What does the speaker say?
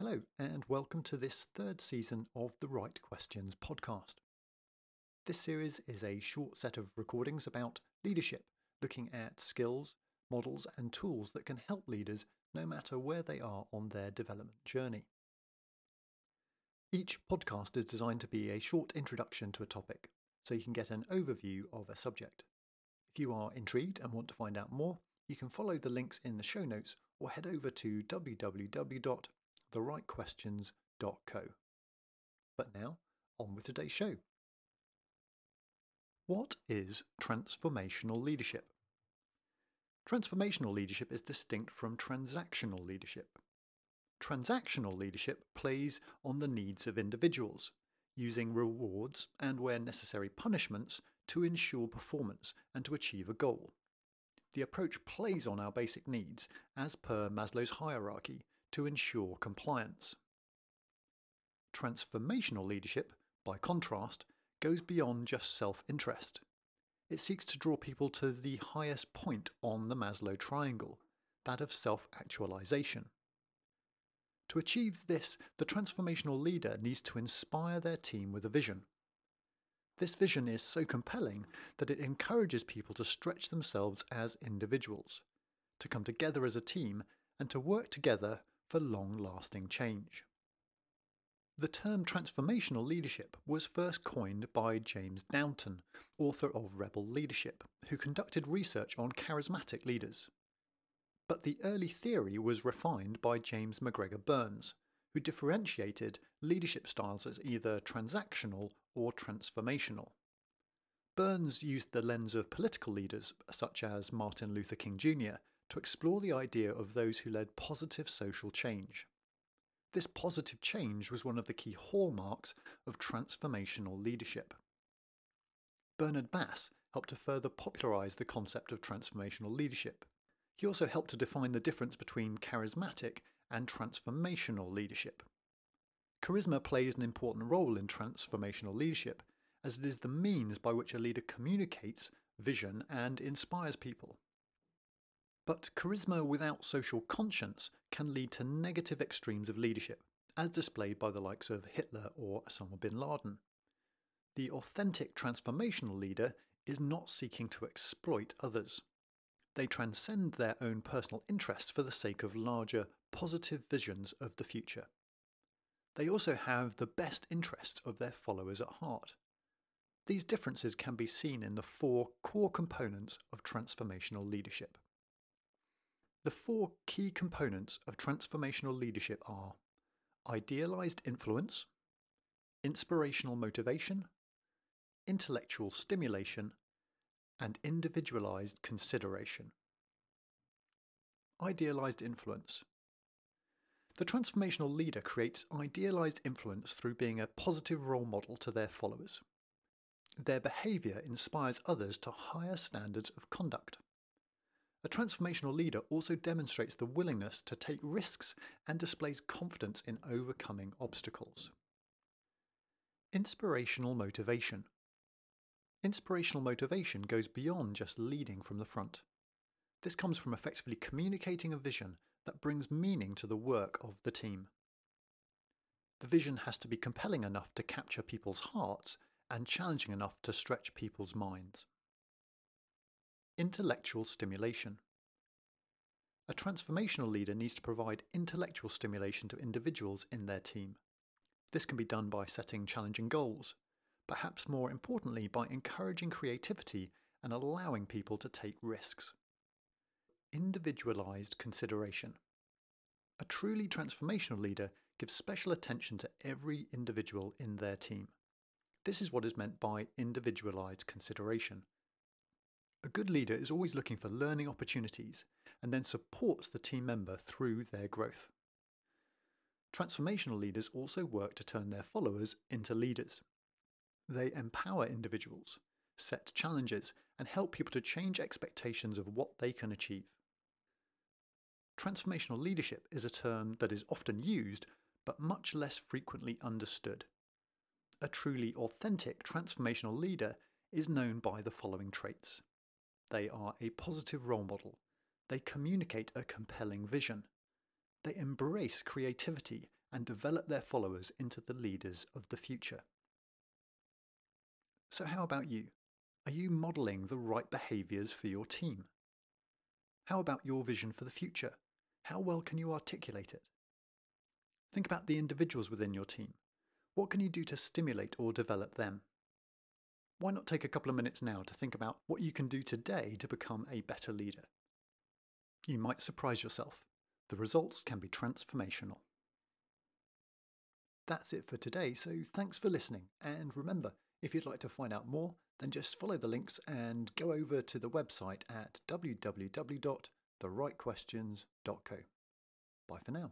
Hello, and welcome to this third season of the Right Questions podcast. This series is a short set of recordings about leadership, looking at skills, models, and tools that can help leaders no matter where they are on their development journey. Each podcast is designed to be a short introduction to a topic, so you can get an overview of a subject. If you are intrigued and want to find out more, you can follow the links in the show notes or head over to www.therightquestions.co. But now, on with today's show. What is transformational leadership? Transformational leadership is distinct from transactional leadership. Transactional leadership plays on the needs of individuals, using rewards and, where necessary, punishments to ensure performance and to achieve a goal. The approach plays on our basic needs, as per Maslow's hierarchy, to ensure compliance. Transformational leadership, by contrast, goes beyond just self interest. It seeks to draw people to the highest point on the Maslow triangle, that of self actualization. To achieve this, the transformational leader needs to inspire their team with a vision. This vision is so compelling that it encourages people to stretch themselves as individuals, to come together as a team, and to work together for long lasting change. The term transformational leadership was first coined by James Downton, author of Rebel Leadership, who conducted research on charismatic leaders. But the early theory was refined by James MacGregor Burns, who differentiated leadership styles as either transactional or transformational. Burns used the lens of political leaders, such as Martin Luther King Jr., to explore the idea of those who led positive social change. This positive change was one of the key hallmarks of transformational leadership. Bernard Bass helped to further popularise the concept of transformational leadership. He also helped to define the difference between charismatic and transformational leadership. Charisma plays an important role in transformational leadership, as it is the means by which a leader communicates vision and inspires people. But charisma without social conscience can lead to negative extremes of leadership, as displayed by the likes of Hitler or Osama bin Laden. The authentic transformational leader is not seeking to exploit others. They transcend their own personal interests for the sake of larger, positive visions of the future. They also have the best interests of their followers at heart. These differences can be seen in the four core components of transformational leadership. The four key components of transformational leadership are idealized influence, inspirational motivation, intellectual stimulation, and individualized consideration. Idealized influence. The transformational leader creates idealized influence through being a positive role model to their followers. Their behavior inspires others to higher standards of conduct. A transformational leader also demonstrates the willingness to take risks and displays confidence in overcoming obstacles. Inspirational motivation. Inspirational motivation goes beyond just leading from the front. This comes from effectively communicating a vision that brings meaning to the work of the team. The vision has to be compelling enough to capture people's hearts and challenging enough to stretch people's minds. Intellectual stimulation. A transformational leader needs to provide intellectual stimulation to individuals in their team. This can be done by setting challenging goals, perhaps more importantly, by encouraging creativity and allowing people to take risks. Individualized consideration. A truly transformational leader gives special attention to every individual in their team. This is what is meant by individualized consideration. A good leader is always looking for learning opportunities and then supports the team member through their growth. Transformational leaders also work to turn their followers into leaders. They empower individuals, set challenges, and help people to change expectations of what they can achieve. Transformational leadership is a term that is often used but much less frequently understood. A truly authentic transformational leader is known by the following traits they are a positive role model. They communicate a compelling vision. They embrace creativity and develop their followers into the leaders of the future. So, how about you? Are you modelling the right behaviours for your team? How about your vision for the future? How well can you articulate it? Think about the individuals within your team. What can you do to stimulate or develop them? Why not take a couple of minutes now to think about what you can do today to become a better leader? You might surprise yourself. The results can be transformational. That's it for today, so thanks for listening. And remember, if you'd like to find out more, then just follow the links and go over to the website at www.therightquestions.co. Bye for now.